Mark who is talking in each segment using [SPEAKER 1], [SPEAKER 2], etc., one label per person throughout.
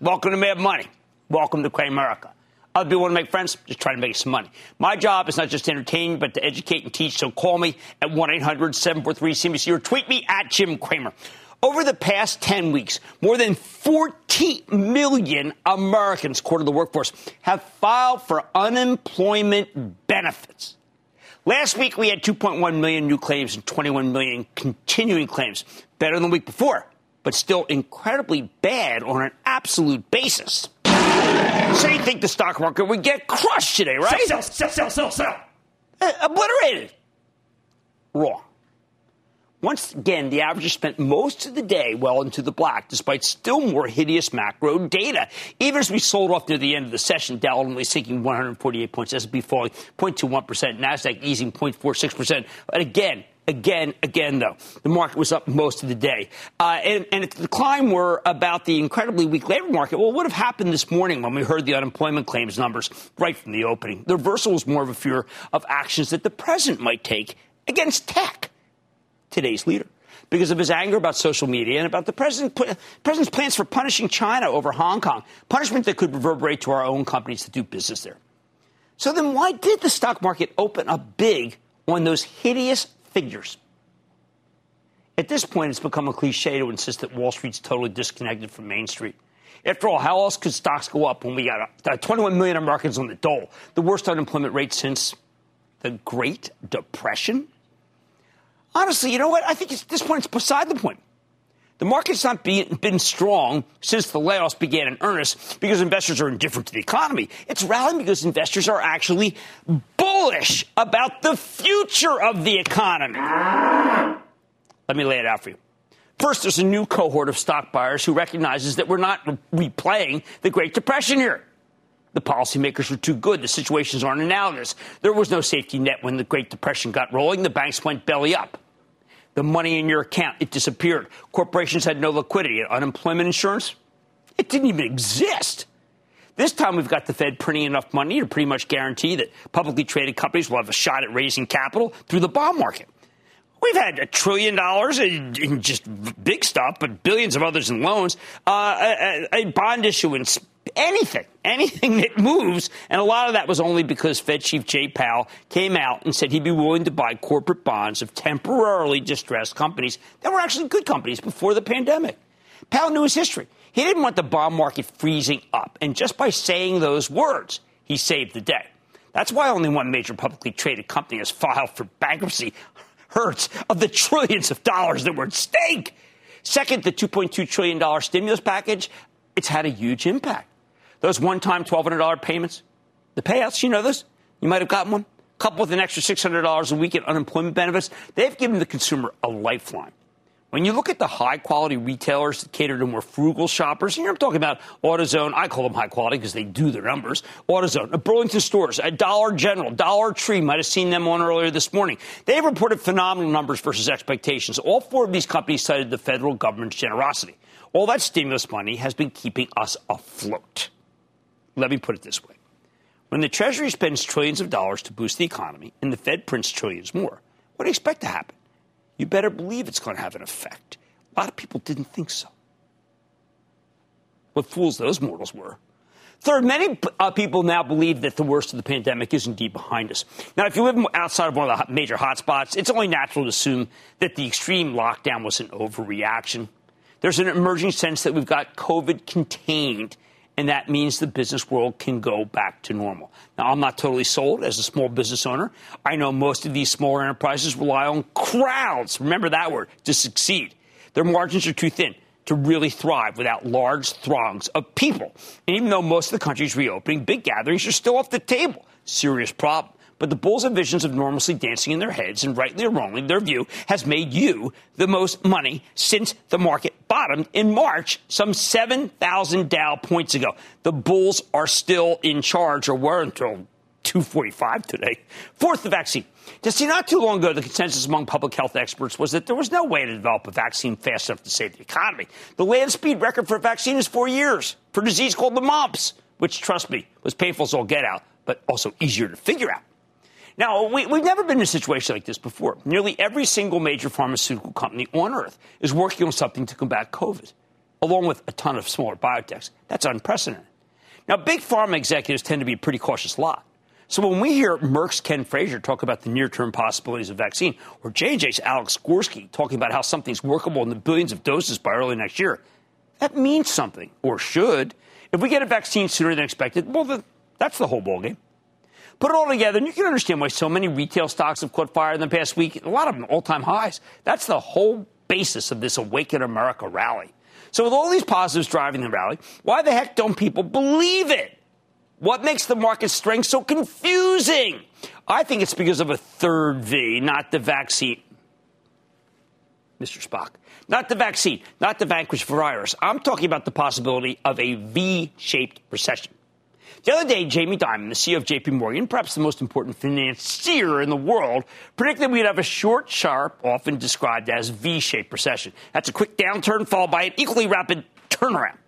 [SPEAKER 1] Welcome to Mad Money. Welcome to Cramerica. Other people want to make friends, just try to make some money. My job is not just to entertain, but to educate and teach. So call me at 1 800 743 CNBC or tweet me at Jim Cramer. Over the past 10 weeks, more than 40 million Americans, quarter of the workforce, have filed for unemployment benefits. Last week, we had 2.1 million new claims and 21 million continuing claims, better than the week before, but still incredibly bad on an absolute basis. So you think the stock market would get crushed today, right?
[SPEAKER 2] Sell, sell, sell, sell, sell.
[SPEAKER 1] Uh, obliterated. Wrong. Once again, the average spent most of the day well into the black, despite still more hideous macro data. Even as we sold off near the end of the session, Dow only sinking 148 points, S&P falling 0.21%, Nasdaq easing 0.46%. But again, again, again, though. The market was up most of the day. Uh, and, and if the decline were about the incredibly weak labor market, well, what would have happened this morning when we heard the unemployment claims numbers right from the opening? The reversal was more of a fear of actions that the president might take against tech today's leader because of his anger about social media and about the president, president's plans for punishing China over Hong Kong, punishment that could reverberate to our own companies that do business there. So then why did the stock market open up big on those hideous figures? At this point, it's become a cliche to insist that Wall Street's totally disconnected from Main Street. After all, how else could stocks go up when we got uh, 21 million Americans on the dole, the worst unemployment rate since the Great Depression? honestly, you know what? I think at this point, it's beside the point. The market's not be, been strong since the layoffs began in earnest because investors are indifferent to the economy. It's rallying because investors are actually bullish about the future of the economy. Let me lay it out for you. First, there's a new cohort of stock buyers who recognizes that we're not replaying the Great Depression here. The policymakers were too good. The situations aren't analogous. There was no safety net when the Great Depression got rolling. The banks went belly up the money in your account, it disappeared. Corporations had no liquidity. Unemployment insurance, it didn't even exist. This time we've got the Fed printing enough money to pretty much guarantee that publicly traded companies will have a shot at raising capital through the bond market. We've had a trillion dollars in, in just big stuff, but billions of others in loans, uh, a, a bond issuance anything, anything that moves. And a lot of that was only because Fed Chief Jay Powell came out and said he'd be willing to buy corporate bonds of temporarily distressed companies that were actually good companies before the pandemic. Powell knew his history. He didn't want the bond market freezing up. And just by saying those words, he saved the day. That's why only one major publicly traded company has filed for bankruptcy. Hertz of the trillions of dollars that were at stake. Second, the $2.2 trillion stimulus package, it's had a huge impact. Those one time $1,200 payments, the payouts, you know this? You might have gotten one. Coupled with an extra $600 a week in unemployment benefits, they've given the consumer a lifeline. When you look at the high quality retailers that cater to more frugal shoppers, here I'm talking about AutoZone. I call them high quality because they do their numbers. AutoZone, Burlington stores, a Dollar General, Dollar Tree, might have seen them on earlier this morning. They reported phenomenal numbers versus expectations. All four of these companies cited the federal government's generosity. All that stimulus money has been keeping us afloat. Let me put it this way. When the Treasury spends trillions of dollars to boost the economy and the Fed prints trillions more, what do you expect to happen? You better believe it's going to have an effect. A lot of people didn't think so. What fools those mortals were. Third, many uh, people now believe that the worst of the pandemic is indeed behind us. Now, if you live outside of one of the major hotspots, it's only natural to assume that the extreme lockdown was an overreaction. There's an emerging sense that we've got COVID contained and that means the business world can go back to normal. Now, I'm not totally sold as a small business owner. I know most of these smaller enterprises rely on crowds, remember that word, to succeed. Their margins are too thin to really thrive without large throngs of people. And even though most of the country's reopening, big gatherings are still off the table. Serious problem. But the bulls have visions of normalcy dancing in their heads, and rightly or wrongly, their view has made you the most money since the market bottomed in March, some 7,000 Dow points ago. The bulls are still in charge, or were until 245 today. Fourth, the vaccine. To see, not too long ago, the consensus among public health experts was that there was no way to develop a vaccine fast enough to save the economy. The land speed record for a vaccine is four years for a disease called the mumps, which, trust me, was painful as all get out, but also easier to figure out. Now, we, have never been in a situation like this before. Nearly every single major pharmaceutical company on earth is working on something to combat COVID, along with a ton of smaller biotechs. That's unprecedented. Now, big pharma executives tend to be a pretty cautious lot. So when we hear Merck's Ken Frazier talk about the near-term possibilities of vaccine, or J&J's Alex Gorsky talking about how something's workable in the billions of doses by early next year, that means something, or should. If we get a vaccine sooner than expected, well, that's the whole ballgame. Put it all together, and you can understand why so many retail stocks have caught fire in the past week. A lot of them all-time highs. That's the whole basis of this Awaken America rally. So with all these positives driving the rally, why the heck don't people believe it? What makes the market strength so confusing? I think it's because of a third V, not the vaccine. Mr. Spock. Not the vaccine, not the vanquished virus. I'm talking about the possibility of a V shaped recession. The other day, Jamie Dimon, the CEO of JP Morgan, perhaps the most important financier in the world, predicted we'd have a short, sharp, often described as V shaped recession. That's a quick downturn followed by an equally rapid turnaround.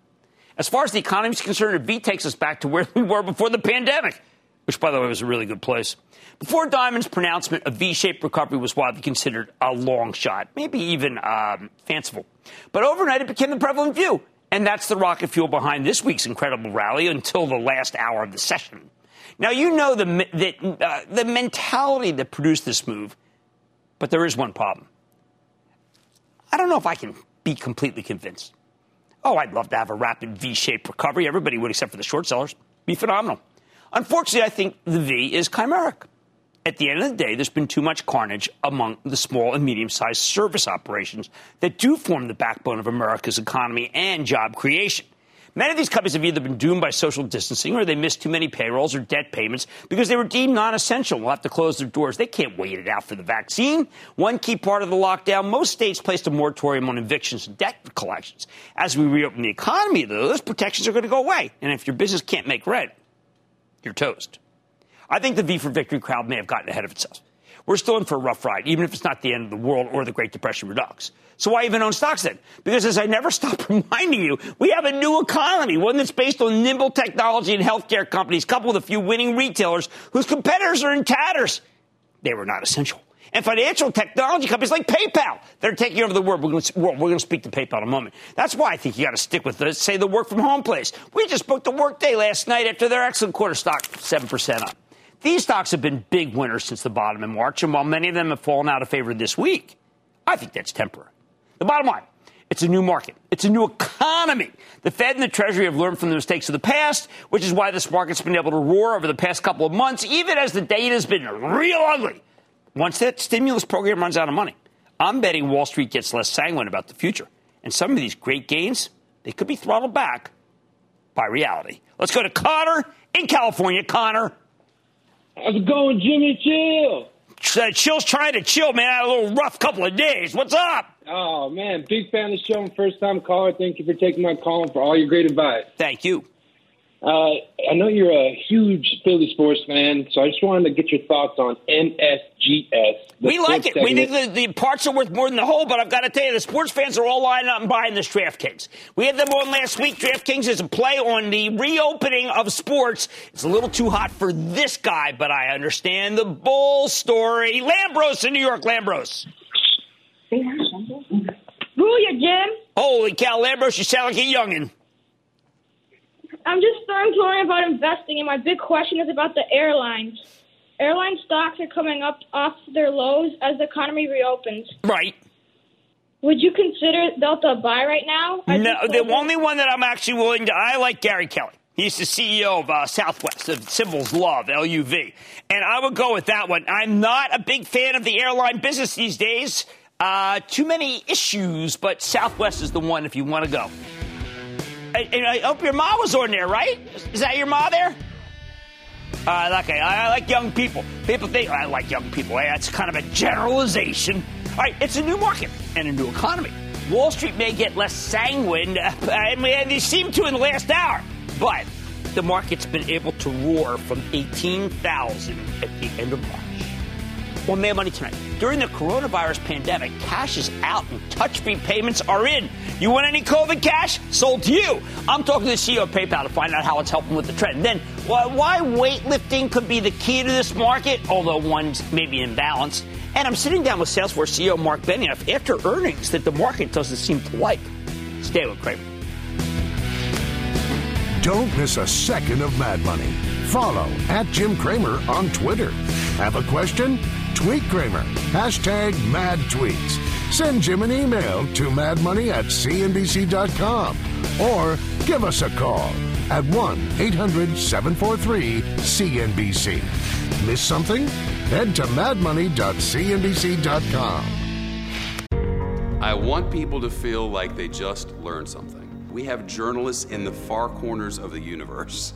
[SPEAKER 1] As far as the economy is concerned, a V takes us back to where we were before the pandemic, which, by the way, was a really good place. Before Dimon's pronouncement, a V shaped recovery was widely considered a long shot, maybe even um, fanciful. But overnight, it became the prevalent view. And that's the rocket fuel behind this week's incredible rally until the last hour of the session. Now, you know the, the, uh, the mentality that produced this move, but there is one problem. I don't know if I can be completely convinced. Oh, I'd love to have a rapid V shaped recovery. Everybody would, except for the short sellers. Be phenomenal. Unfortunately, I think the V is chimeric. At the end of the day, there's been too much carnage among the small and medium sized service operations that do form the backbone of America's economy and job creation. Many of these companies have either been doomed by social distancing or they missed too many payrolls or debt payments because they were deemed non essential. Will have to close their doors. They can't wait it out for the vaccine. One key part of the lockdown most states placed a moratorium on evictions and debt collections. As we reopen the economy, though, those protections are going to go away. And if your business can't make rent, you're toast. I think the V for Victory crowd may have gotten ahead of itself. We're still in for a rough ride, even if it's not the end of the world or the Great Depression redux. So why even own stocks then? Because as I never stop reminding you, we have a new economy, one that's based on nimble technology and healthcare companies, coupled with a few winning retailers whose competitors are in tatters. They were not essential. And financial technology companies like PayPal, they're taking over the world. We're going to, we're going to speak to PayPal in a moment. That's why I think you got to stick with the, say, the work from home place. We just booked a workday last night after their excellent quarter stock, 7% up. These stocks have been big winners since the bottom in March, and while many of them have fallen out of favor this week, I think that's temporary. The bottom line it's a new market. It's a new economy. The Fed and the Treasury have learned from the mistakes of the past, which is why this market's been able to roar over the past couple of months, even as the data has been real ugly. Once that stimulus program runs out of money, I'm betting Wall Street gets less sanguine about the future. And some of these great gains, they could be throttled back by reality. Let's go to Connor in California. Connor.
[SPEAKER 2] How's it going, Jimmy? Chill.
[SPEAKER 1] Uh, chill's trying to chill, man. I had a little rough couple of days. What's up?
[SPEAKER 2] Oh man, big fan of the show and first time caller. Thank you for taking my call and for all your great advice.
[SPEAKER 1] Thank you.
[SPEAKER 2] Uh, I know you're a huge Philly sports fan, so I just wanted to get your thoughts on MSGS.
[SPEAKER 1] We like it. Segment. We think the, the, parts are worth more than the whole, but I've got to tell you, the sports fans are all lining up and buying this DraftKings. We had them on last week. DraftKings is a play on the reopening of sports. It's a little too hot for this guy, but I understand the bull story. Lambros in New York, Lambros.
[SPEAKER 3] Booyah, Jim.
[SPEAKER 1] Holy cow, Lambros, you sound like a youngin'.
[SPEAKER 3] I'm just starting to learn about investing, and my big question is about the airlines. Airline stocks are coming up off their lows as the economy reopens.
[SPEAKER 1] Right.
[SPEAKER 3] Would you consider Delta a buy right now?
[SPEAKER 1] No, the only one that I'm actually willing to. I like Gary Kelly. He's the CEO of uh, Southwest, of Symbols Love, LUV. And I would go with that one. I'm not a big fan of the airline business these days. Uh, too many issues, but Southwest is the one if you want to go. And I hope your mom was on there, right? Is that your mom there? Uh, okay, I like young people. People think I like young people. That's kind of a generalization. All right, it's a new market and a new economy. Wall Street may get less sanguine, and they seem to in the last hour, but the market's been able to roar from 18,000 at the end of March. Well, Mad Money tonight. During the coronavirus pandemic, cash is out and touch-free payments are in. You want any COVID cash? Sold to you. I'm talking to the CEO of PayPal to find out how it's helping with the trend. Then, why weightlifting could be the key to this market, although one's maybe in balance. And I'm sitting down with Salesforce CEO Marc Benioff after earnings that the market doesn't seem to like. Stay with Cramer.
[SPEAKER 4] Don't miss a second of Mad Money. Follow at Jim Cramer on Twitter. Have a question? Tweet Cramer. Hashtag mad tweets. Send Jim an email to madmoney at cnbc.com or give us a call at 1 800 743 CNBC. Miss something? Head to madmoney.cnbc.com.
[SPEAKER 5] I want people to feel like they just learned something. We have journalists in the far corners of the universe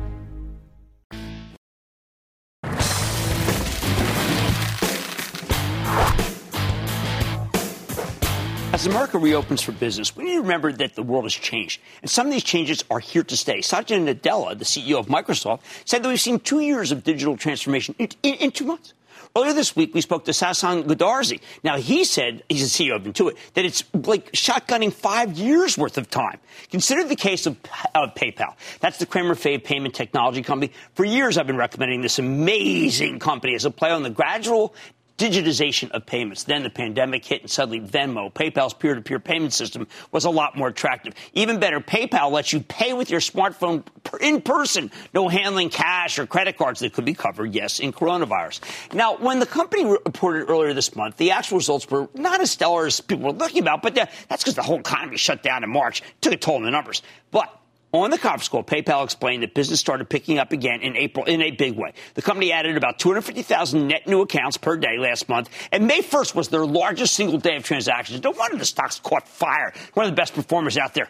[SPEAKER 1] As America reopens for business, we need to remember that the world has changed. And some of these changes are here to stay. Satya Nadella, the CEO of Microsoft, said that we've seen two years of digital transformation in, in, in two months. Earlier this week, we spoke to Sasan Goodarzi. Now, he said, he's the CEO of Intuit, that it's like shotgunning five years worth of time. Consider the case of, of PayPal. That's the Cramer Fave payment technology company. For years, I've been recommending this amazing company as a play on the gradual digitization of payments. Then the pandemic hit, and suddenly Venmo, PayPal's peer to peer payment system, was a lot more attractive. Even better, PayPal lets you pay with your smartphone in person, no handling cash or credit cards that could be covered, yes, in coronavirus. Now, when the company reported earlier this month, the actual results were not as stellar as people were looking about, but that's because the whole economy shut down in March, took a toll on the numbers. But on the conference call, PayPal explained that business started picking up again in April in a big way. The company added about 250,000 net new accounts per day last month, and May 1st was their largest single day of transactions. No wonder the stock's caught fire. One of the best performers out there.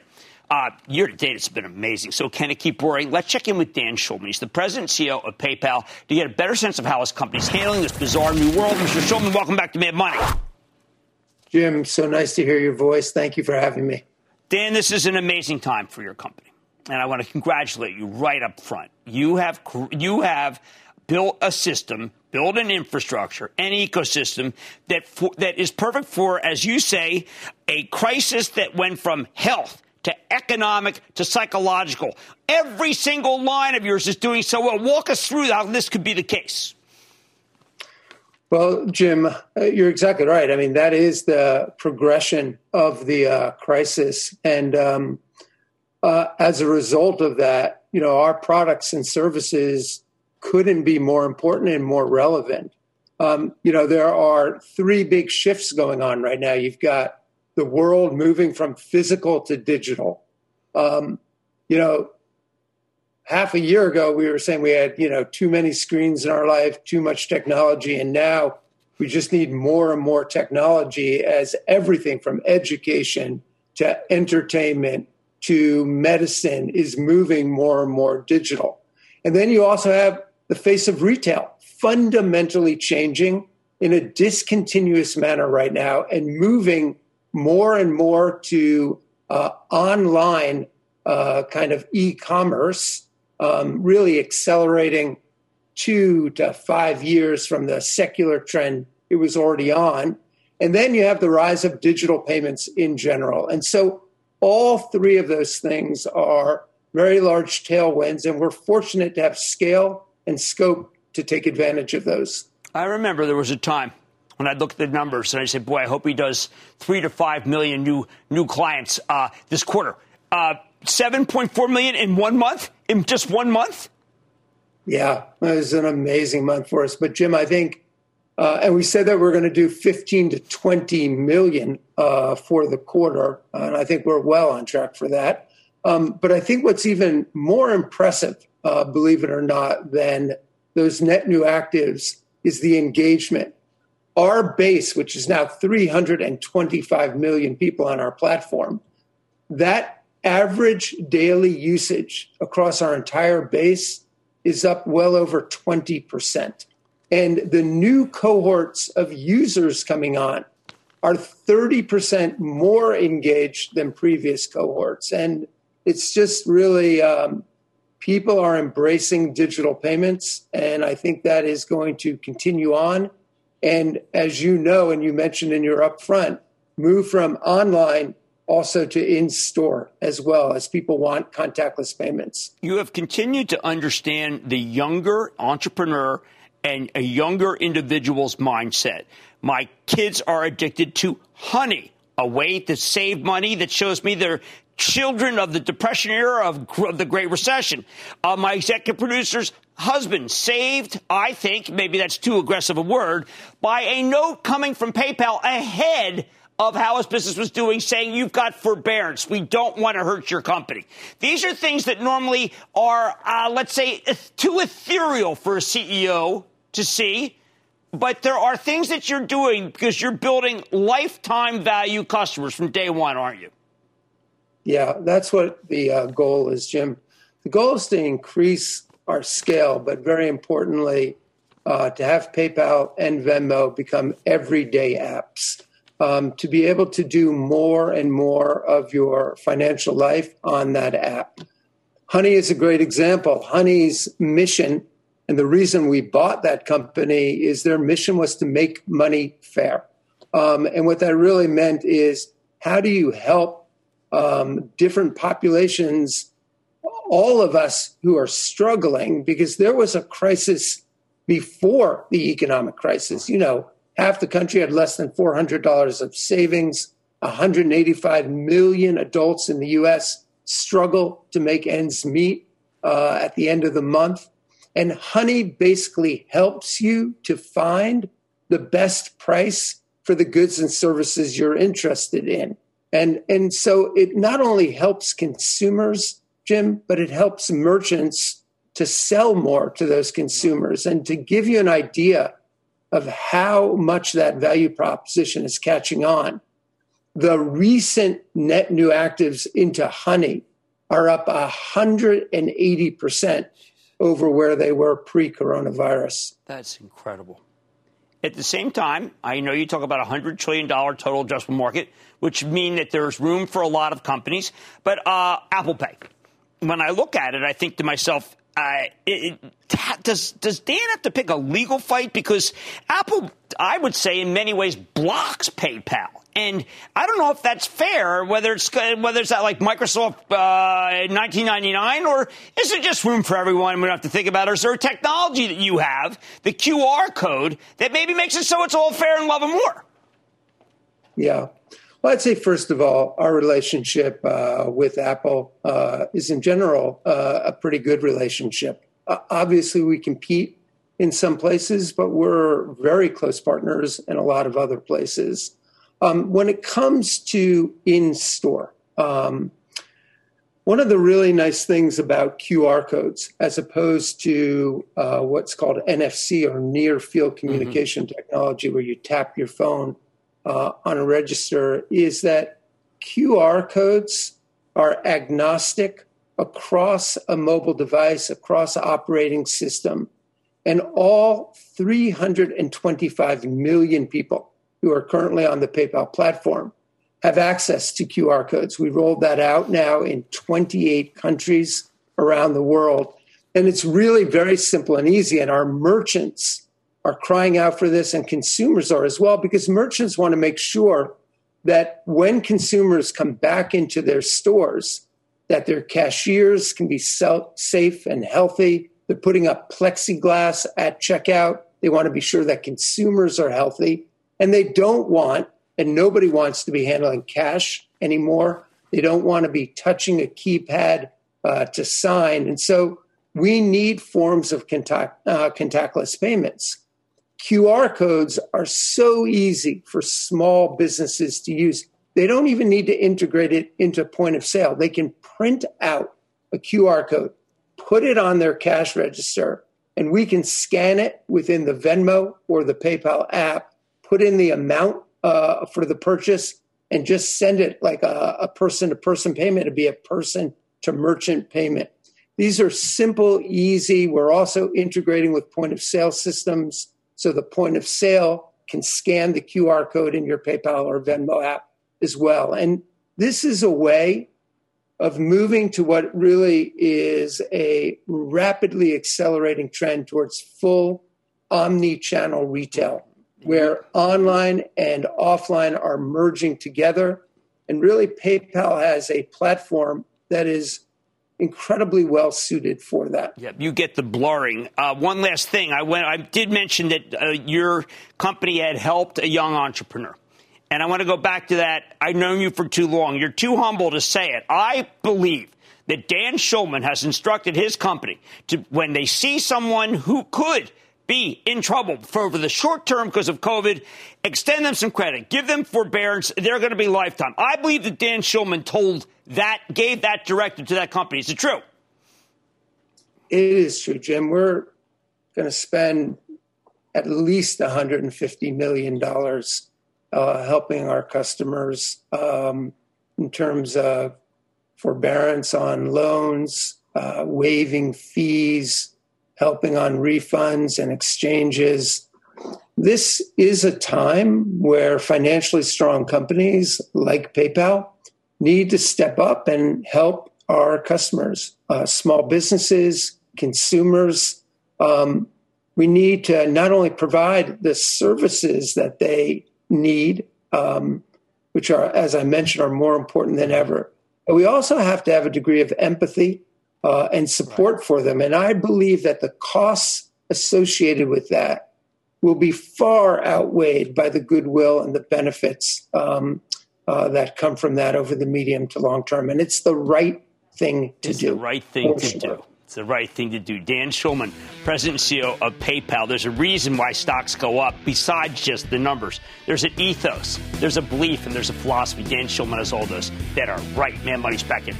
[SPEAKER 1] Uh, year to date, it's been amazing. So can it keep roaring? Let's check in with Dan Schulman. He's the president and CEO of PayPal to get a better sense of how his company's handling this bizarre new world. Mr. Schulman, welcome back to Mad Money.
[SPEAKER 6] Jim, so nice to hear your voice. Thank you for having me.
[SPEAKER 1] Dan, this is an amazing time for your company and I want to congratulate you right up front. You have you have built a system, built an infrastructure, an ecosystem that for, that is perfect for, as you say, a crisis that went from health to economic to psychological. Every single line of yours is doing so well. Walk us through how this could be the case.
[SPEAKER 6] Well, Jim, uh, you're exactly right. I mean, that is the progression of the uh, crisis, and um, uh, as a result of that, you know, our products and services couldn't be more important and more relevant. Um, you know, there are three big shifts going on right now. You've got the world moving from physical to digital. Um, you know, half a year ago, we were saying we had, you know, too many screens in our life, too much technology. And now we just need more and more technology as everything from education to entertainment to medicine is moving more and more digital. And then you also have the face of retail fundamentally changing in a discontinuous manner right now and moving more and more to uh, online uh, kind of e commerce, um, really accelerating two to five years from the secular trend it was already on. And then you have the rise of digital payments in general. And so all three of those things are very large tailwinds, and we're fortunate to have scale and scope to take advantage of those.
[SPEAKER 1] I remember there was a time when I looked at the numbers and I said, "Boy, I hope he does three to five million new new clients uh, this quarter." Uh, Seven point four million in one month, in just one month.
[SPEAKER 6] Yeah, it was an amazing month for us. But Jim, I think, uh, and we said that we're going to do fifteen to twenty million uh, for the quarter, and I think we're well on track for that. Um, but I think what's even more impressive, uh, believe it or not, than those net new actives is the engagement. Our base, which is now 325 million people on our platform, that average daily usage across our entire base is up well over 20%. And the new cohorts of users coming on are 30% more engaged than previous cohorts. And it's just really, um, people are embracing digital payments. And I think that is going to continue on. And as you know, and you mentioned in your upfront, move from online also to in store as well as people want contactless payments.
[SPEAKER 1] You have continued to understand the younger entrepreneur and a younger individual's mindset. My kids are addicted to honey, a way to save money that shows me they're children of the Depression era of, of the Great Recession. Uh, my executive producer's husband saved, I think, maybe that's too aggressive a word, by a note coming from PayPal ahead of how his business was doing, saying you've got forbearance. We don't want to hurt your company. These are things that normally are, uh, let's say, too ethereal for a CEO to see. But there are things that you're doing because you're building lifetime value customers from day one, aren't you?
[SPEAKER 6] Yeah, that's what the uh, goal is, Jim. The goal is to increase our scale, but very importantly, uh, to have PayPal and Venmo become everyday apps um, to be able to do more and more of your financial life on that app. Honey is a great example. Honey's mission and the reason we bought that company is their mission was to make money fair. Um, and what that really meant is how do you help um, different populations, all of us who are struggling, because there was a crisis before the economic crisis. You know, Half the country had less than $400 of savings. 185 million adults in the US struggle to make ends meet uh, at the end of the month. And Honey basically helps you to find the best price for the goods and services you're interested in. And, and so it not only helps consumers, Jim, but it helps merchants to sell more to those consumers. And to give you an idea, of how much that value proposition is catching on. The recent net new actives into Honey are up 180% over where they were pre coronavirus.
[SPEAKER 1] That's incredible. At the same time, I know you talk about a $100 trillion total addressable market, which mean that there's room for a lot of companies. But uh, Apple Pay, when I look at it, I think to myself, uh, it, does does Dan have to pick a legal fight because Apple, I would say, in many ways blocks PayPal, and I don't know if that's fair. Whether it's whether it's that like Microsoft uh, 1999 or is it just room for everyone? We don't have to think about. Or is there a technology that you have, the QR code, that maybe makes it so it's all fair and love and war?
[SPEAKER 6] Yeah. Well, I'd say, first of all, our relationship uh, with Apple uh, is in general uh, a pretty good relationship. obviously, we compete in some places, but we're very close partners in a lot of other places. Um, when it comes to in store, um, one of the really nice things about QR codes, as opposed to uh, what's called NFC or near field mm-hmm. communication mm-hmm. technology, where you tap your phone uh, on a register is that QR codes are agnostic across a mobile device, across operating system. And all 325 million people who are currently on the PayPal platform have access to QR codes. We rolled that out now in 28 countries around the world. And it's really very simple and easy. And our merchants are crying out for this, and consumers are as well, because merchants want to make sure that when consumers come back into their stores, that their cashiers can be safe and healthy, They're putting up plexiglass at checkout. They want to be sure that consumers are healthy. And they don't want, and nobody wants to be handling cash anymore. They don't want to be touching a keypad uh, to sign. And so we need forms of contact, uh, contactless payments. QR codes are so easy for small businesses to use. They don't even need to integrate it into point of sale. They can print out a QR code, put it on their cash register, and we can scan it within the Venmo or the PayPal app, put in the amount uh, for the purchase, and just send it like a person to person payment. It'd be a person to merchant payment. These are simple, easy. We're also integrating with point of sale systems. So the point of sale can scan the QR code in your PayPal or Venmo app as well. And this is a way of moving to what really is a rapidly accelerating trend towards full omni channel retail, where online and offline are merging together. And really, PayPal has a platform that is incredibly well suited for that.
[SPEAKER 1] Yeah, you get the blurring. Uh, one last thing, I went. I did mention that uh, your company had helped a young entrepreneur. And I want to go back to that. I've known you for too long. You're too humble to say it. I believe that Dan Schulman has instructed his company to, when they see someone who could be in trouble for over the short term because of COVID, extend them some credit, give them forbearance. They're going to be lifetime. I believe that Dan Schulman told that, gave that directive to that company. Is it true?
[SPEAKER 6] It is true, Jim. We're going to spend at least $150 million uh, helping our customers um, in terms of forbearance on loans, uh, waiving fees, helping on refunds and exchanges. This is a time where financially strong companies like PayPal need to step up and help our customers, uh, small businesses, consumers. Um, we need to not only provide the services that they need, um, which are, as I mentioned, are more important than ever. But we also have to have a degree of empathy uh, and support right. for them. And I believe that the costs associated with that will be far outweighed by the goodwill and the benefits um, uh, that come from that over the medium to long term. And it's the right thing to
[SPEAKER 1] it's
[SPEAKER 6] do.
[SPEAKER 1] The right thing to sure. do. It's the right thing to do. Dan Schulman, President and CEO of PayPal. There's a reason why stocks go up besides just the numbers. There's an ethos, there's a belief, and there's a philosophy. Dan Schulman has all those that are right. Mad Money's back into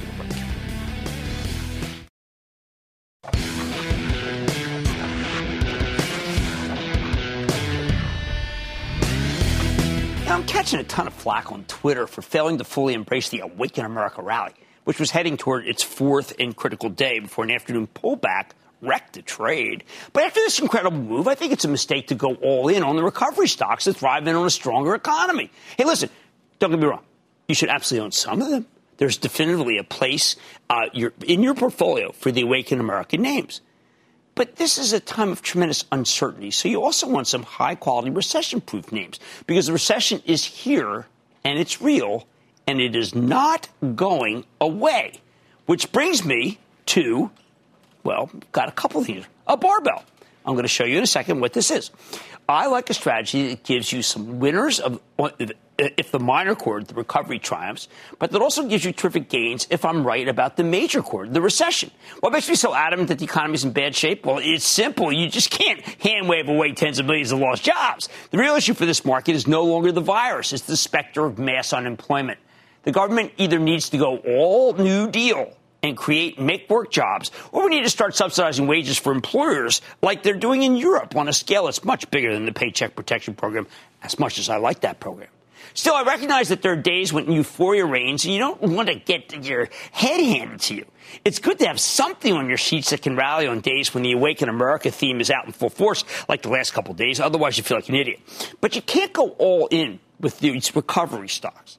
[SPEAKER 1] catching a ton of flack on Twitter for failing to fully embrace the Awaken America rally which was heading toward its fourth and critical day before an afternoon pullback wrecked the trade. But after this incredible move, I think it's a mistake to go all in on the recovery stocks that thrive in on a stronger economy. Hey, listen, don't get me wrong. You should absolutely own some of them. There's definitively a place uh, in your portfolio for the Awaken American names. But this is a time of tremendous uncertainty. So you also want some high quality recession proof names because the recession is here and it's real and it is not going away. Which brings me to, well, got a couple things. A barbell. I'm going to show you in a second what this is. I like a strategy that gives you some winners of if the minor chord, the recovery triumphs, but that also gives you terrific gains if I'm right about the major chord, the recession. What makes me so adamant that the economy is in bad shape? Well, it's simple. You just can't hand wave away tens of millions of lost jobs. The real issue for this market is no longer the virus, it's the specter of mass unemployment. The government either needs to go all New Deal and create make work jobs, or we need to start subsidizing wages for employers like they're doing in Europe on a scale that's much bigger than the Paycheck Protection Program, as much as I like that program. Still, I recognize that there are days when euphoria reigns and you don't want to get your head handed to you. It's good to have something on your sheets that can rally on days when the Awaken America theme is out in full force, like the last couple days. Otherwise, you feel like an idiot. But you can't go all in with these recovery stocks.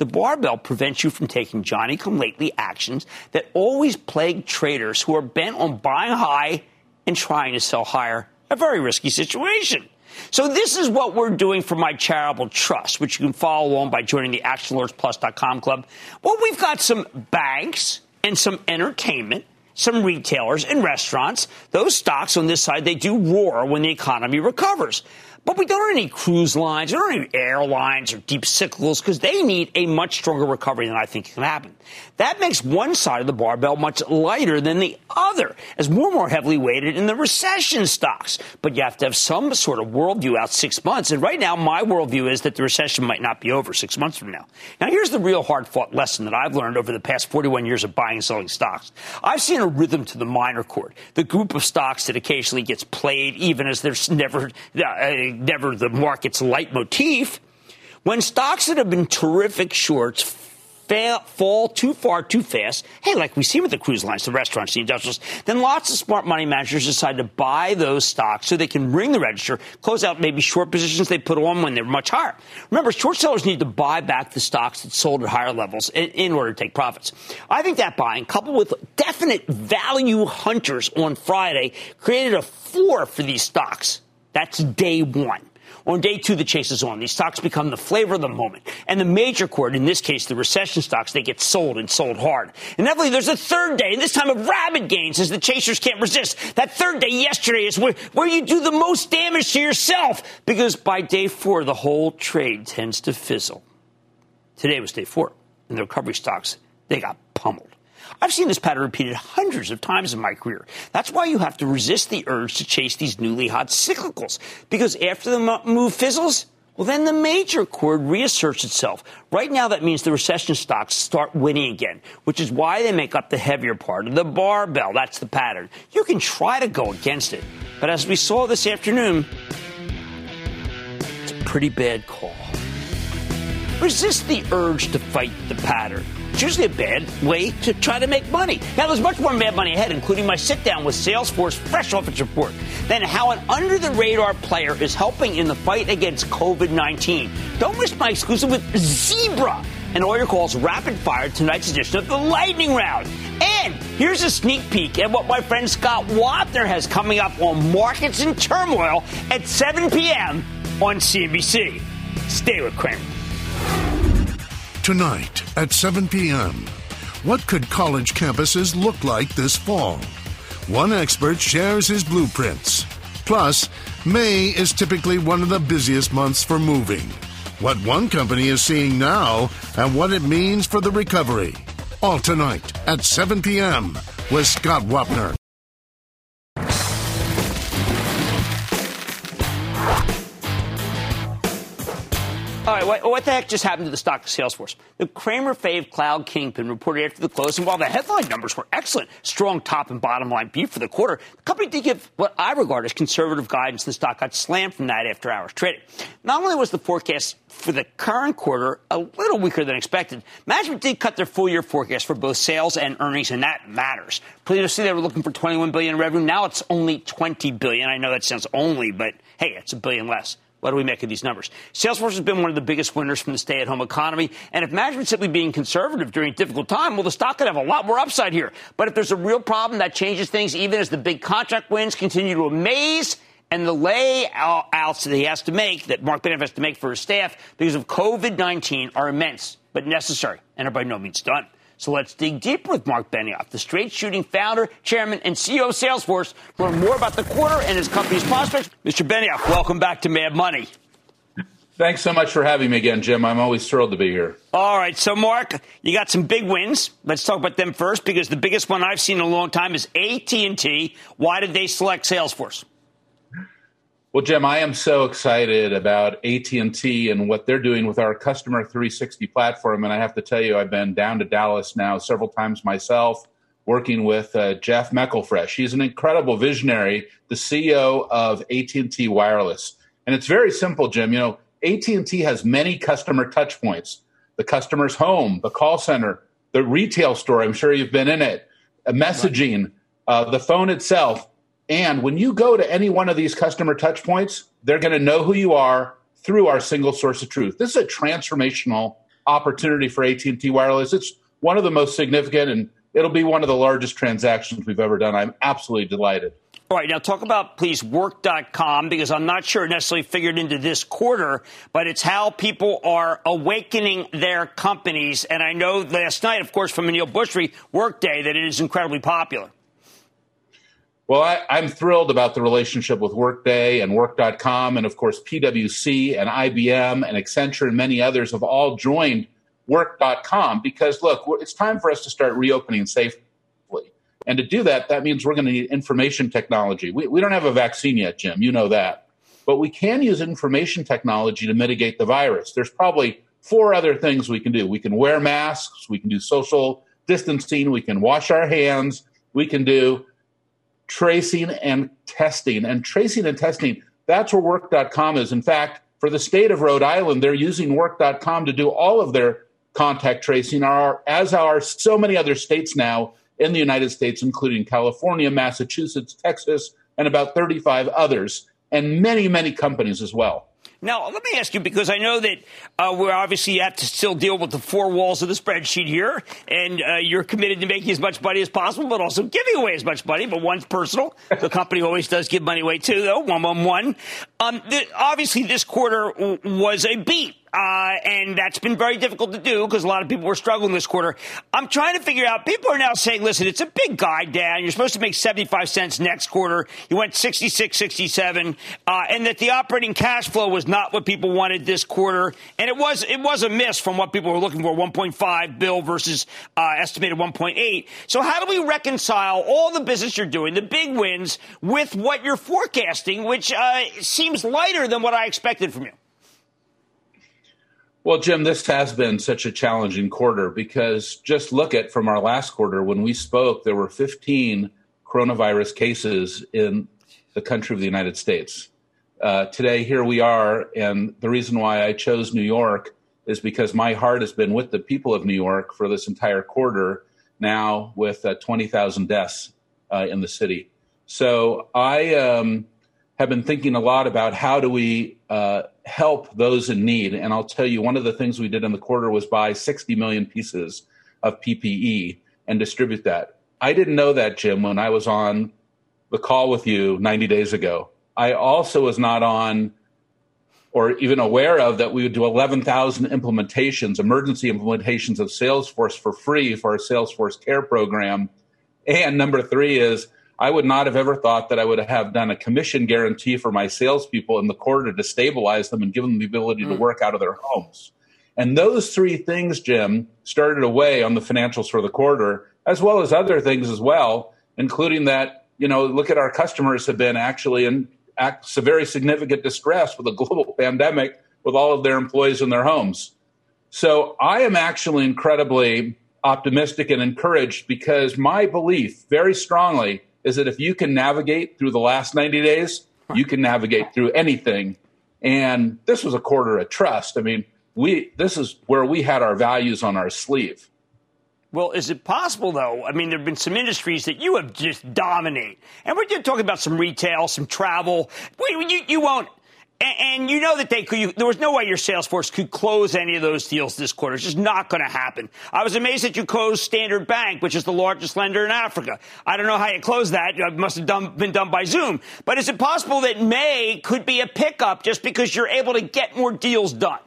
[SPEAKER 1] The barbell prevents you from taking Johnny come lately actions that always plague traders who are bent on buying high and trying to sell higher. A very risky situation. So this is what we're doing for my charitable trust, which you can follow along by joining the ActionAlertsPlus.com club. Well, we've got some banks and some entertainment some retailers and restaurants. Those stocks on this side, they do roar when the economy recovers. But we don't have any cruise lines, we don't any airlines or deep cyclicals because they need a much stronger recovery than I think can happen. That makes one side of the barbell much lighter than the other, as we're more heavily weighted in the recession stocks. But you have to have some sort of worldview out six months. And right now, my worldview is that the recession might not be over six months from now. Now, here's the real hard fought lesson that I've learned over the past 41 years of buying and selling stocks. I've seen a rhythm to the minor chord, the group of stocks that occasionally gets played, even as there's never, uh, never the market's leitmotif. When stocks that have been terrific shorts fall too far too fast, hey, like we see with the cruise lines, the restaurants, the industrials, then lots of smart money managers decide to buy those stocks so they can ring the register, close out maybe short positions they put on when they're much higher. Remember, short sellers need to buy back the stocks that sold at higher levels in, in order to take profits. I think that buying, coupled with definite value hunters on Friday, created a floor for these stocks. That's day one. On day two, the chase is on. These stocks become the flavor of the moment. And the major chord, in this case, the recession stocks, they get sold and sold hard. And inevitably, there's a third day, and this time of rabid gains as the chasers can't resist. That third day yesterday is where, where you do the most damage to yourself because by day four, the whole trade tends to fizzle. Today was day four, and the recovery stocks, they got pummeled. I've seen this pattern repeated hundreds of times in my career. That's why you have to resist the urge to chase these newly hot cyclicals. Because after the move fizzles, well, then the major chord reasserts itself. Right now, that means the recession stocks start winning again, which is why they make up the heavier part of the barbell. That's the pattern. You can try to go against it, but as we saw this afternoon, it's a pretty bad call. Resist the urge to fight the pattern. It's usually a bad way to try to make money. Now, there's much more mad money ahead, including my sit down with Salesforce fresh off its report. Then, how an under the radar player is helping in the fight against COVID 19. Don't miss my exclusive with Zebra and all your calls rapid fire tonight's edition of the Lightning Round. And here's a sneak peek at what my friend Scott Wapner has coming up on Markets in Turmoil at 7 p.m. on CNBC. Stay with Cramer.
[SPEAKER 4] Tonight at 7 p.m. What could college campuses look like this fall? One expert shares his blueprints. Plus, May is typically one of the busiest months for moving. What one company is seeing now and what it means for the recovery. All tonight at 7 p.m. with Scott Wapner.
[SPEAKER 1] All right, what, what, the heck just happened to the stock of Salesforce? The Cramer Fave Cloud Kingpin reported after the close, and while the headline numbers were excellent, strong top and bottom line beat for the quarter, the company did give what I regard as conservative guidance. The stock got slammed from that after hours trading. Not only was the forecast for the current quarter a little weaker than expected, management did cut their full year forecast for both sales and earnings, and that matters. Please Previously, they were looking for 21 billion in revenue. Now it's only 20 billion. I know that sounds only, but hey, it's a billion less. What do we make of these numbers? Salesforce has been one of the biggest winners from the stay at home economy. And if management's simply being conservative during a difficult time, well, the stock could have a lot more upside here. But if there's a real problem, that changes things even as the big contract wins continue to amaze and the layouts that he has to make, that Marc Benioff has to make for his staff because of COVID 19 are immense, but necessary and are by no means done. So let's dig deeper with Marc Benioff, the straight shooting founder, chairman, and CEO of Salesforce, to learn more about the quarter and his company's prospects. Mr. Benioff, welcome back to Mad Money.
[SPEAKER 7] Thanks so much for having me again, Jim. I'm always thrilled to be here.
[SPEAKER 1] All right. So, Mark, you got some big wins. Let's talk about them first because the biggest one I've seen in a long time is AT&T. Why did they select Salesforce?
[SPEAKER 7] Well, Jim, I am so excited about AT&T and what they're doing with our customer 360 platform. And I have to tell you, I've been down to Dallas now several times myself, working with uh, Jeff McElfresh. He's an incredible visionary, the CEO of AT&T Wireless. And it's very simple, Jim. You know, AT&T has many customer touch points. The customer's home, the call center, the retail store. I'm sure you've been in it. messaging, uh, the phone itself and when you go to any one of these customer touch points, they're going to know who you are through our single source of truth. This is a transformational opportunity for AT&T Wireless. It's one of the most significant and it'll be one of the largest transactions we've ever done. I'm absolutely delighted.
[SPEAKER 1] All right, now talk about please work.com because I'm not sure necessarily figured into this quarter, but it's how people are awakening their companies. And I know last night, of course, from Aneel Bhusri, Workday, that it is incredibly popular.
[SPEAKER 7] Well, I, am thrilled about the relationship with Workday and Work.com, and of course, PwC and IBM and Accenture and many others have all joined Work.com because, look, it's time for us to start reopening safely. And to do that, that means we're going to need information technology. We, we don't have a vaccine yet, Jim. You know that. But we can use information technology to mitigate the virus. There's probably four other things we can do. We can wear masks, we can do social distancing, we can wash our hands, we can do tracing and testing. And tracing and testing, that's where work.com is. In fact, for the state of Rhode Island, they're using work.com to do all of their contact tracing, as are so many other states now in the United States, including California, Massachusetts, Texas, and about 35 others and many, many companies as well.
[SPEAKER 1] Now, let me ask you because I know that uh, we're obviously have to still deal with the four walls of the spreadsheet here, and uh, you're committed to making as much money as possible, but also giving away as much money. But one's personal. the company always does give money away too, though. One, one, one. Um, the, obviously, this quarter was a beat. Uh, and that's been very difficult to do because a lot of people were struggling this quarter. I'm trying to figure out, people are now saying, listen, it's a big guide down. You're supposed to make 75 cents next quarter. You went 66, 67, uh, and that the operating cash flow was not what people wanted this quarter. And it was, it was a miss from what people were looking for 1.5 bill versus uh, estimated 1.8. So how do we reconcile all the business you're doing, the big wins, with what you're forecasting, which uh, seems lighter than what I expected from you?
[SPEAKER 7] Well, Jim, this has been such a challenging quarter because just look at from our last quarter when we spoke, there were 15 coronavirus cases in the country of the United States. Uh, today, here we are, and the reason why I chose New York is because my heart has been with the people of New York for this entire quarter now with uh, 20,000 deaths uh, in the city. So I um, have been thinking a lot about how do we uh, help those in need. And I'll tell you, one of the things we did in the quarter was buy 60 million pieces of PPE and distribute that. I didn't know that, Jim, when I was on the call with you 90 days ago. I also was not on or even aware of that we would do 11,000 implementations, emergency implementations of Salesforce for free for our Salesforce Care program. And number three is I would not have ever thought that I would have done a commission guarantee for my salespeople in the quarter to stabilize them and give them the ability mm. to work out of their homes. And those three things, Jim, started away on the financials for the quarter, as well as other things as well, including that, you know, look at our customers have been actually in very significant distress with a global pandemic with all of their employees in their homes. So I am actually incredibly optimistic and encouraged because my belief very strongly is that if you can navigate through the last 90 days, you can navigate through anything. And this was a quarter of trust. I mean, we this is where we had our values on our sleeve.
[SPEAKER 1] Well, is it possible though? I mean, there have been some industries that you have just dominate, and we're just talking about some retail, some travel. You, you won't and, you know that they could, you, there was no way your sales force could close any of those deals this quarter. It's just not going to happen. I was amazed that you closed Standard Bank, which is the largest lender in Africa. I don't know how you closed that. It must have done, been done by Zoom. But is it possible that May could be a pickup just because you're able to get more deals done?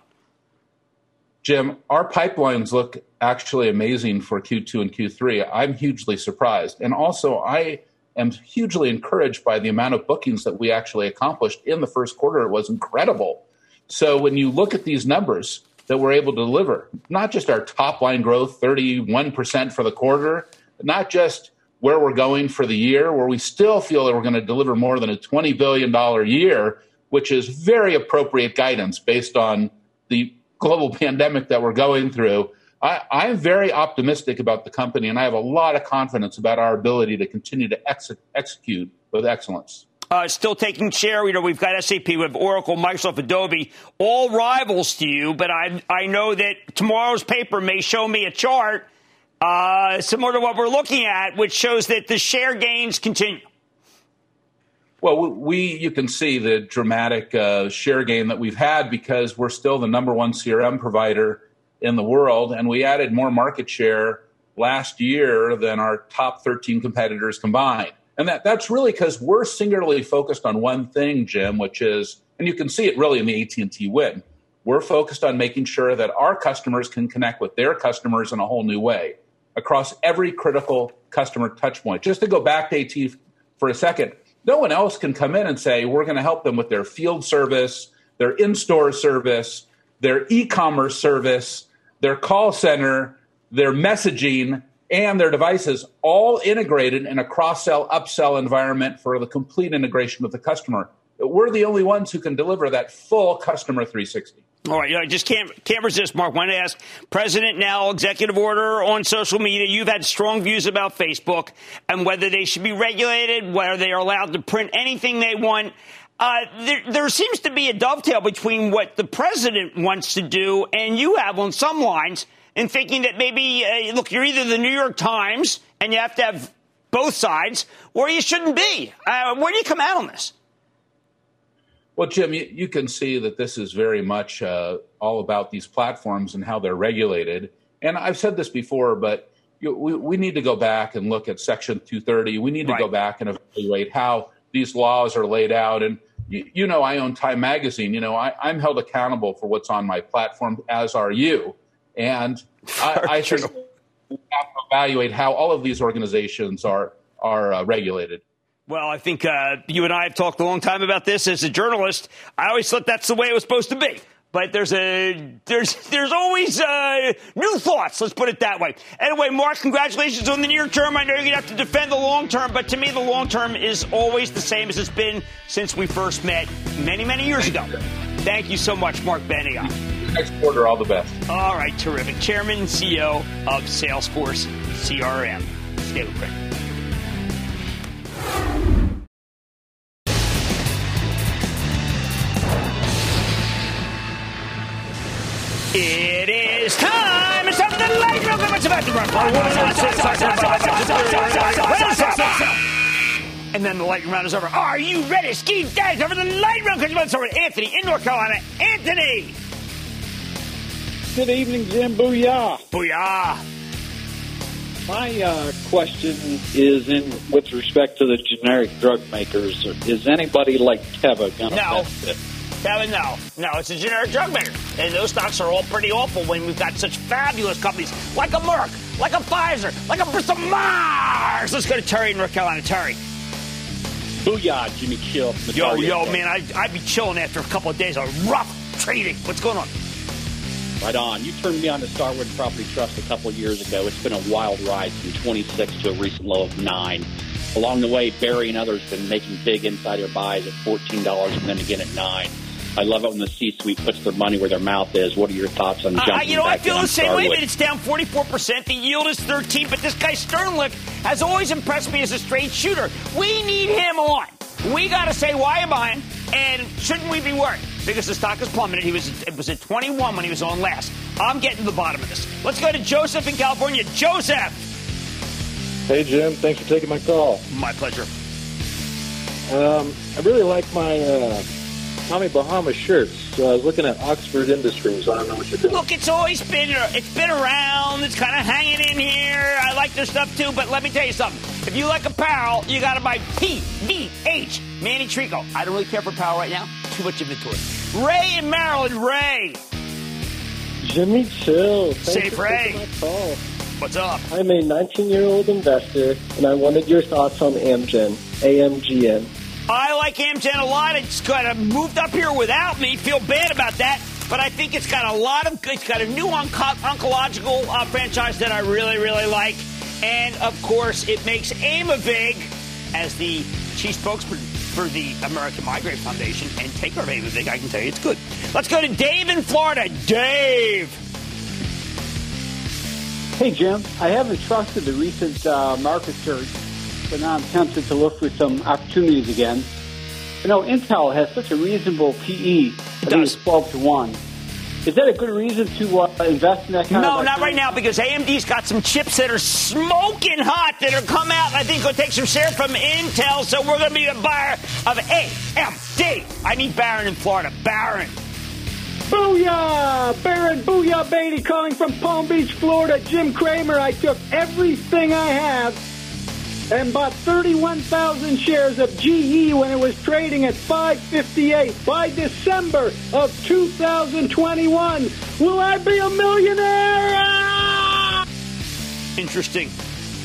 [SPEAKER 7] Jim, our pipelines look actually amazing for Q2 and Q3. I'm hugely surprised. And also, I am hugely encouraged by the amount of bookings that we actually accomplished in the first quarter. It was incredible. So when you look at these numbers that we're able to deliver, not just our top line growth, 31% for the quarter, not just where we're going for the year, where we still feel that we're going to deliver more than a $20 billion year, which is very appropriate guidance based on the global pandemic that we're going through I, am very optimistic about the company, and I have a lot of confidence about our ability to continue to ex- execute with excellence.
[SPEAKER 1] Uh, still taking share. You know, we've got SAP, we have Oracle, Microsoft, Adobe, all rivals to you. But I, I know that tomorrow's paper may show me a chart uh, similar to what we're looking at, which shows that the share gains continue.
[SPEAKER 7] Well, we you can see the dramatic uh, share gain that we've had because we're still the number one CRM provider in the world, and we added more market share last year than our top 13 competitors combined. And that, that's really because we're singularly focused on one thing, Jim, which is, and you can see it really in the AT&T win. We're focused on making sure that our customers can connect with their customers in a whole new way across every critical customer touchpoint. Just to go back to AT for a second. No one else can come in and say, we're going to help them with their field service, their in store service, their e commerce service, their call center, their messaging, and their devices all integrated in a cross sell, upsell environment for the complete integration with the customer. We're the only ones who can deliver that full customer 360.
[SPEAKER 1] All right, I just can't can't resist, Marc. Want to ask President now executive order on social media. You've had strong views about Facebook and whether they should be regulated, whether they are allowed to print anything they want. Uh, there, there, seems to be a dovetail between what the president wants to do and you have on some lines in thinking that maybe, uh, look, you're either the New York Times and you have to have both sides, or you shouldn't be. Uh, where do you come out on this?
[SPEAKER 7] Well, Jim, you, you, can see that this is very much uh, all about these platforms and how they're regulated. And I've said this before, but you, we, we, need to go back and look at Section 230. We need to right. go back and evaluate how these laws are laid out. And you, you know, I own Time Magazine. You know, I, am held accountable for what's on my platform, as are you. And I, I think we have to evaluate how all of these organizations are are uh, regulated.
[SPEAKER 1] Well, I think uh, you and I have talked a long time about this. As a journalist, I always thought that's the way it was supposed to be. But there's a there's there's always uh, new thoughts. Let's put it that way. Anyway, Marc, congratulations on the near term. I know you're gonna have to defend the long term, but to me, the long term is always the same as it's been since we first met many many years ago. Thank you so much, Marc Benioff.
[SPEAKER 7] Next quarter, all the best.
[SPEAKER 1] All right, terrific. Chairman and CEO of Salesforce CRM. Stay with Craig. It is time. It's time for the light round. What's about to run? And then the lightning round is over. Are you ready? Ski guys over the lightning round. Because over Anthony in North Carolina. Anthony.
[SPEAKER 8] Good evening, Jim. Booyah.
[SPEAKER 1] Booyah.
[SPEAKER 8] My uh, question is in with respect to the generic drug makers. Is anybody like Teva going to
[SPEAKER 1] no. benefit? Kevin, no. No, it's a generic drug maker. And those stocks are all pretty awful when we've got such fabulous companies like a Merck, like a Pfizer, like a Bristol Myers. Let's go to Terry in North Carolina. Terry.
[SPEAKER 9] Booyah, Jimmy Chill.
[SPEAKER 1] Yo, yo, man, I, I'd be chilling after a couple of days of rough trading. What's going on?
[SPEAKER 9] Right on. You turned me on to Starwood Property Trust a couple of years ago. It's been a wild ride from 26 to a recent low of 9. Along the way, Barry and others have been making big insider buys at $14 and then again at 9 I love it when the C-suite puts their money where their mouth is. What are your thoughts on jumping uh,
[SPEAKER 1] You know,
[SPEAKER 9] I
[SPEAKER 1] feel the same way. It's down 44%. The yield is 13, but this guy Sternlicht has always impressed me as a straight shooter. We need him on. We got to say why you buying, and shouldn't we be worried? Because the stock has plummeted. He was it was at 21 when he was on last. I'm getting to the bottom of this. Let's go to Joseph in California. Joseph.
[SPEAKER 10] Hey Jim, thanks for taking my call.
[SPEAKER 1] My pleasure.
[SPEAKER 10] Um, I really like my uh, Tommy Bahama shirts. So I was looking at Oxford Industries. I don't know what you're doing.
[SPEAKER 1] Look, it's always been it's been around. It's kind of hanging in here. I like their stuff too. But let me tell you something. If you like apparel, you got to buy PVH Manny Chirico. I don't really care for apparel right now. Too much inventory. Ray in Maryland. Ray.
[SPEAKER 10] Jimmy Chill. Thanks
[SPEAKER 1] Safe Ray. What's up?
[SPEAKER 10] I'm a 19 year old investor, and I wanted your thoughts on Amgen, AMGN.
[SPEAKER 1] I like Amgen a lot. It's kind of moved up here without me. Feel bad about that. But I think it's got a lot of, good. it's got a new onco- oncological uh, franchise that I really, really like. And of course, it makes Aimovig as the chief spokesman for the American Migraine Foundation and take of Aimovig. I can tell you it's good. Let's go to Dave in Florida. Dave.
[SPEAKER 11] Hey, Jim. I haven't trusted the recent uh, market surge but now I'm tempted to look for some opportunities again. You know, Intel has such a reasonable PE. I think it's 12 to 1. Is that a good reason to uh, invest in that kind
[SPEAKER 1] no,
[SPEAKER 11] of?
[SPEAKER 1] No, not right now because AMD's got some chips that are smoking hot that are come out. And I think will take some share from Intel. So we're going to be a buyer of AMD. I need Baron in Florida. Baron.
[SPEAKER 12] Booyah! Baron Booyah Beatty calling from Palm Beach, Florida. Jim Cramer, I took everything I have and bought 31,000 shares of GE when it was trading at 558 by December of 2021. Will I be a millionaire?
[SPEAKER 1] Interesting.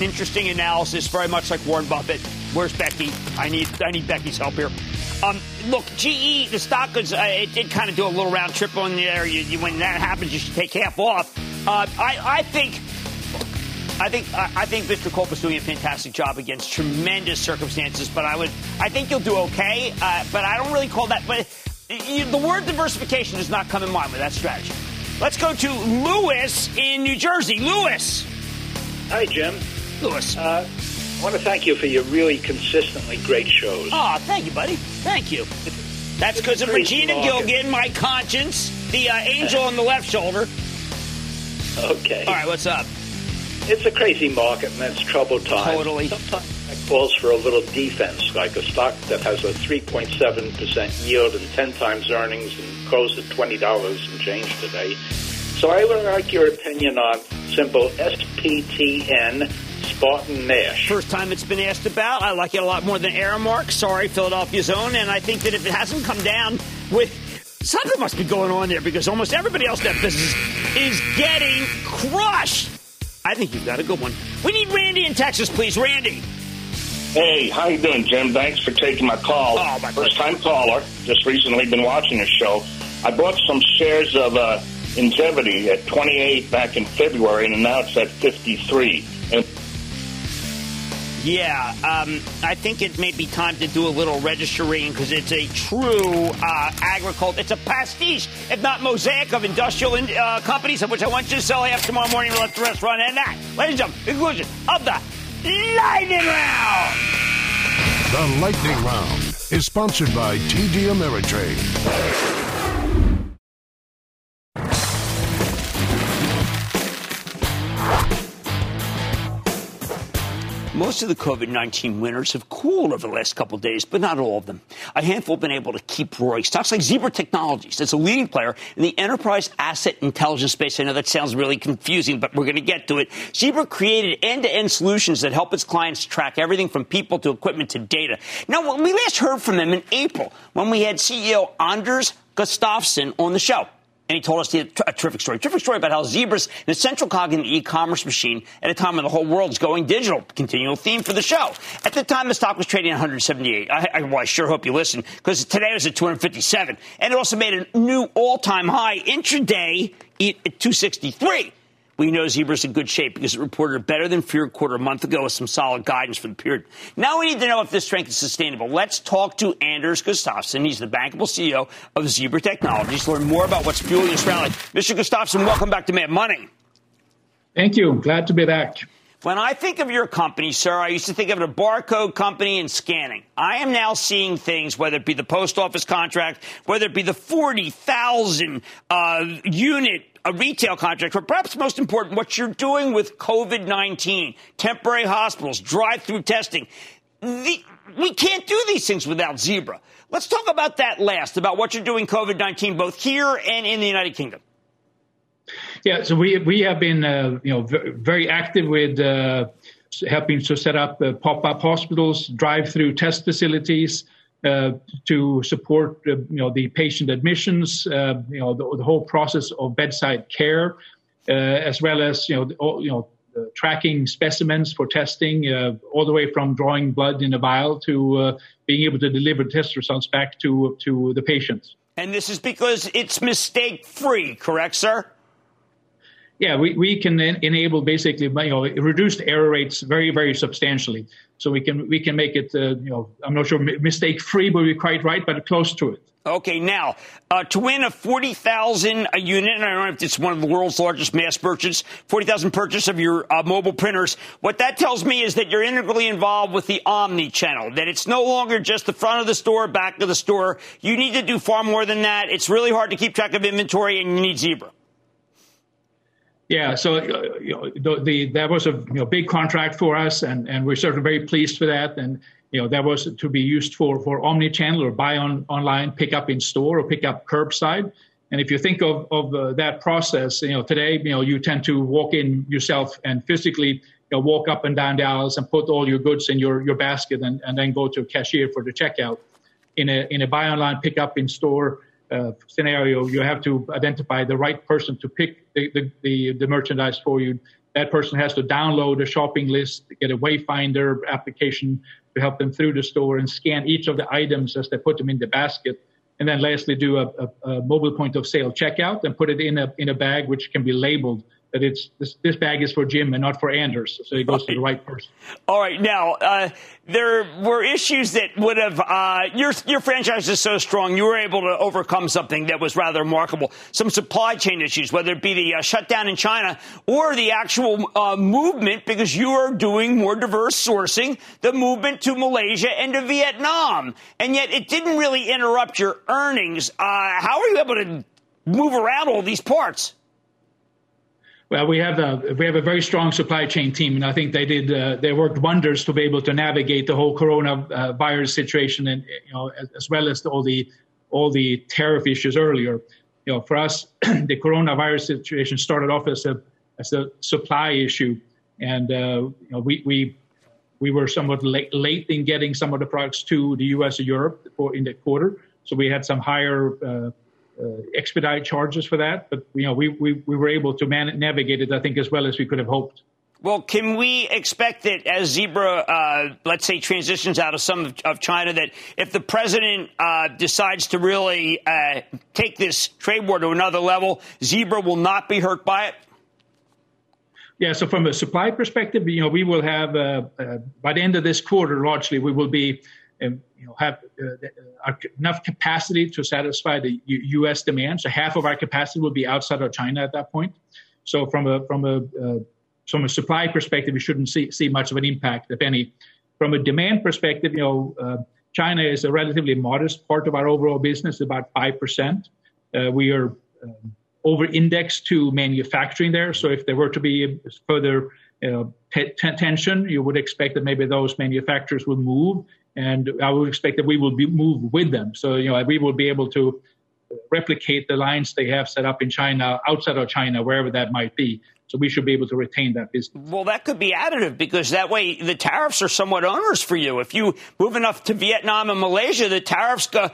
[SPEAKER 1] Interesting analysis, very much like Warren Buffett. Where's Becky? I need I need Becky's help here. Um, look, GE, the stock is, uh, it did kind of do a little round trip on there. You, you, when that happens, you should take half off. Uh, I, I think. I think I think Mr. Culp is doing a fantastic job against tremendous circumstances, but I would I think you'll do okay. Uh, but I don't really call that. But you, the word diversification does not come in mind with that strategy. Let's go to Lewis in New Jersey. Lewis.
[SPEAKER 13] Hi, Jim.
[SPEAKER 1] Lewis.
[SPEAKER 13] Uh, I want to thank you for your really consistently great shows.
[SPEAKER 1] Oh, thank you, buddy. Thank you. That's because of Regina Gilgan, my conscience, the uh, angel on the left shoulder.
[SPEAKER 13] Okay.
[SPEAKER 1] All right, what's up?
[SPEAKER 13] It's a crazy market and it's troubled time.
[SPEAKER 1] Totally.
[SPEAKER 13] Sometimes it calls for a little defense, like a stock that has a 3.7% yield and 10 times earnings and closed at $20 and change today. So I would like your opinion on simple SPTN Spartan Nash.
[SPEAKER 1] First time it's been asked about. I like it a lot more than Aramark. Sorry, Philadelphia's own. And I think that if it hasn't come down with something must be going on there because almost everybody else in that business is getting crushed. I think you've got a good one. We need Randy in Texas, please. Randy.
[SPEAKER 14] Hey, how you doing, Jim? Thanks for taking my call.
[SPEAKER 1] Oh, my
[SPEAKER 14] First time caller. Just recently been watching your show. I bought some shares of uh, Ingevity at 28 back in February, and now it's at 53. And
[SPEAKER 1] Yeah, um, I think it may be time to do a little registering because it's a true uh, agriculture. It's a pastiche, if not mosaic, of industrial in, uh, companies, of which I want you to sell half tomorrow morning to let the rest run. And that, ladies and gentlemen, conclusion of the lightning round.
[SPEAKER 4] The Lightning Round is sponsored by TD Ameritrade.
[SPEAKER 1] Most of the COVID 19 winners have cooled over the last couple days, but not all of them. A handful have been able to keep roaring. Stocks like Zebra Technologies, that's a leading player in the enterprise asset intelligence space. I know that sounds really confusing, but we're going to get to it. Zebra created end to end solutions that help its clients track everything from people to equipment to data. Now, when we last heard from them in April, when we had CEO Anders Gustafsson on the show, and he told us a, a terrific story. Terrific story about how Zebra's an essential cog in the e-commerce machine at a time when the whole world is going digital. Continual theme for the show. At the time, the stock was trading at 178. I, I, well, I sure hope you listen because today was at 257, and it also made a new all-time high intraday at 263. We know Zebra's in good shape because it reported better than feared quarter a month ago with some solid guidance for the period. Now we need to know if this strength is sustainable. Let's talk to Anders Gustafsson. He's the bankable CEO of Zebra Technologies to learn more about what's fueling this rally. Mr. Gustafsson, welcome back to Mad Money.
[SPEAKER 15] Thank you. Glad to be back.
[SPEAKER 1] When I think of your company, sir, I used to think of it a barcode company and scanning. I am now seeing things, whether it be the post office contract, whether it be the 40,000 uh, unit a retail contract, but perhaps most important, what you're doing with COVID 19, temporary hospitals, drive through testing. The, we can't do these things without Zebra. Let's talk about that last, about what you're doing COVID 19, both here and in the United Kingdom.
[SPEAKER 15] Yeah, so we we have been uh, you know very active with uh, helping to set up uh, pop up hospitals, drive through test facilities. Uh, to support uh, you know the patient admissions, uh, you know the, the, whole process of bedside care, as well as you know the, you know tracking specimens for testing, all the way from drawing blood in a vial to being able to deliver test results back to to the patients.
[SPEAKER 1] And this is because it's mistake free, correct, sir?
[SPEAKER 15] Yeah, we, we can enable basically you know reduced error rates very very substantially. So we can we can make it uh, you know I'm not sure mistake free, but we're quite right, but close to it.
[SPEAKER 1] Okay, now uh, to win a forty thousand a unit, and I don't know if it's one of the world's largest mass merchants, forty thousand purchase of your uh, mobile printers. What that tells me is that you're integrally involved with the omni channel. That it's no longer just the front of the store, back of the store. You need to do far more than that. It's really hard to keep track of inventory, and you need Zebra.
[SPEAKER 15] Yeah, so uh, you know, the, the, that was a you know, big contract for us, and, and we're certainly very pleased for that. And you know that was to be used for for omni-channel or buy on online, pick up in store, or pick up curbside. And if you think of of uh, that process, you know today you know you tend to walk in yourself and physically you know, walk up and down the aisles and put all your goods in your your basket, and, and then go to a cashier for the checkout. In a in a buy online, pick up in store uh, scenario, you have to identify the right person to pick the, the, the, the, merchandise for you. that person has to download a shopping list, get a Wayfinder application to help them through the store and scan each of the items as they put them in the basket. And then lastly, do a, a, a mobile point of sale checkout and put it in a, in a bag which can be labeled that it's this, this bag is for Jim and not for Anders, so it goes right. to the right person.
[SPEAKER 1] All right, now uh, there were issues that would have uh, your your franchise is so strong, you were able to overcome something that was rather remarkable. Some supply chain issues, whether it be the uh, shutdown in China or the actual uh, movement, because you are doing more diverse sourcing, the movement to Malaysia and to Vietnam, and yet it didn't really interrupt your earnings. Uh, how are you able to move around all these parts?
[SPEAKER 15] Well, we have a we have a very strong supply chain team, and I think they did uh, they worked wonders to be able to navigate the whole coronavirus uh, situation, and you know as, as, well as all the all the tariff issues earlier. You know, for us, the coronavirus situation started off as a as a supply issue, and uh, you know we we we were somewhat late, late in getting some of the products to the U.S. and Europe for in the quarter, so we had some higher uh, expedite charges for that. But you know, we we, we were able to man- navigate it, I think, as well as we could have hoped.
[SPEAKER 1] Well, can we expect that as Zebra, uh, let's say, transitions out of some of, of China, that if the president uh, decides to really uh, take this trade war to another level, Zebra will not be hurt by it?
[SPEAKER 15] Yeah, so from a supply perspective, you know, we will have, uh, uh, by the end of this quarter, largely, we will be and you know have uh, enough capacity to satisfy the U- U.S. demand. So half of our capacity will be outside of China at that point. So from a from a uh, from a supply perspective, we shouldn't see see much of an impact, if any. From a demand perspective, you know, uh, China is a relatively modest part of our overall business, about five percent. Uh, we are um, over indexed to manufacturing there. So if there were to be further uh, t- tension, you would expect that maybe those manufacturers would move and I would expect that we will be move with them. So you know we will be able to replicate the lines they have set up in China outside of China, wherever that might be. So we should be able to retain that business.
[SPEAKER 1] Well, that could be additive because that way the tariffs are somewhat onerous for you. If you move enough to Vietnam and Malaysia, the tariffs go,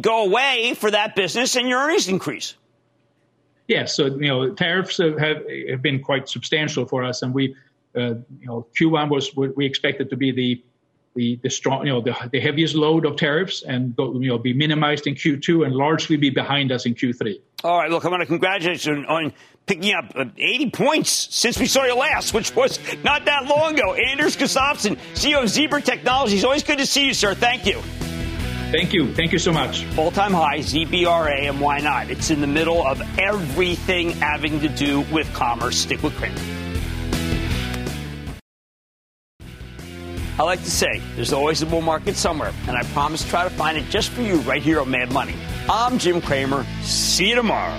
[SPEAKER 1] go away for that business and your earnings increase.
[SPEAKER 15] Yes, so you know tariffs have, have been quite substantial for us, and we, uh, you know, Q1 was we expected to be the the, the strong, you know, the, the heaviest load of tariffs and you know be minimized in Q2 and largely be behind us in Q3.
[SPEAKER 1] All right, look, I want to congratulate you on picking up uh, 80 points since we saw you last, which was not that long ago. Anders Gustafsson, CEO of Zebra Technologies. Always good to see you, sir. Thank you.
[SPEAKER 15] Thank you. Thank you so much.
[SPEAKER 1] All time high, ZBRA, and why not? It's in the middle of everything having to do with commerce. Stick with Cramer. I like to say there's always a bull market somewhere, and I promise to try to find it just for you right here on Mad Money. I'm Jim Cramer. See you tomorrow.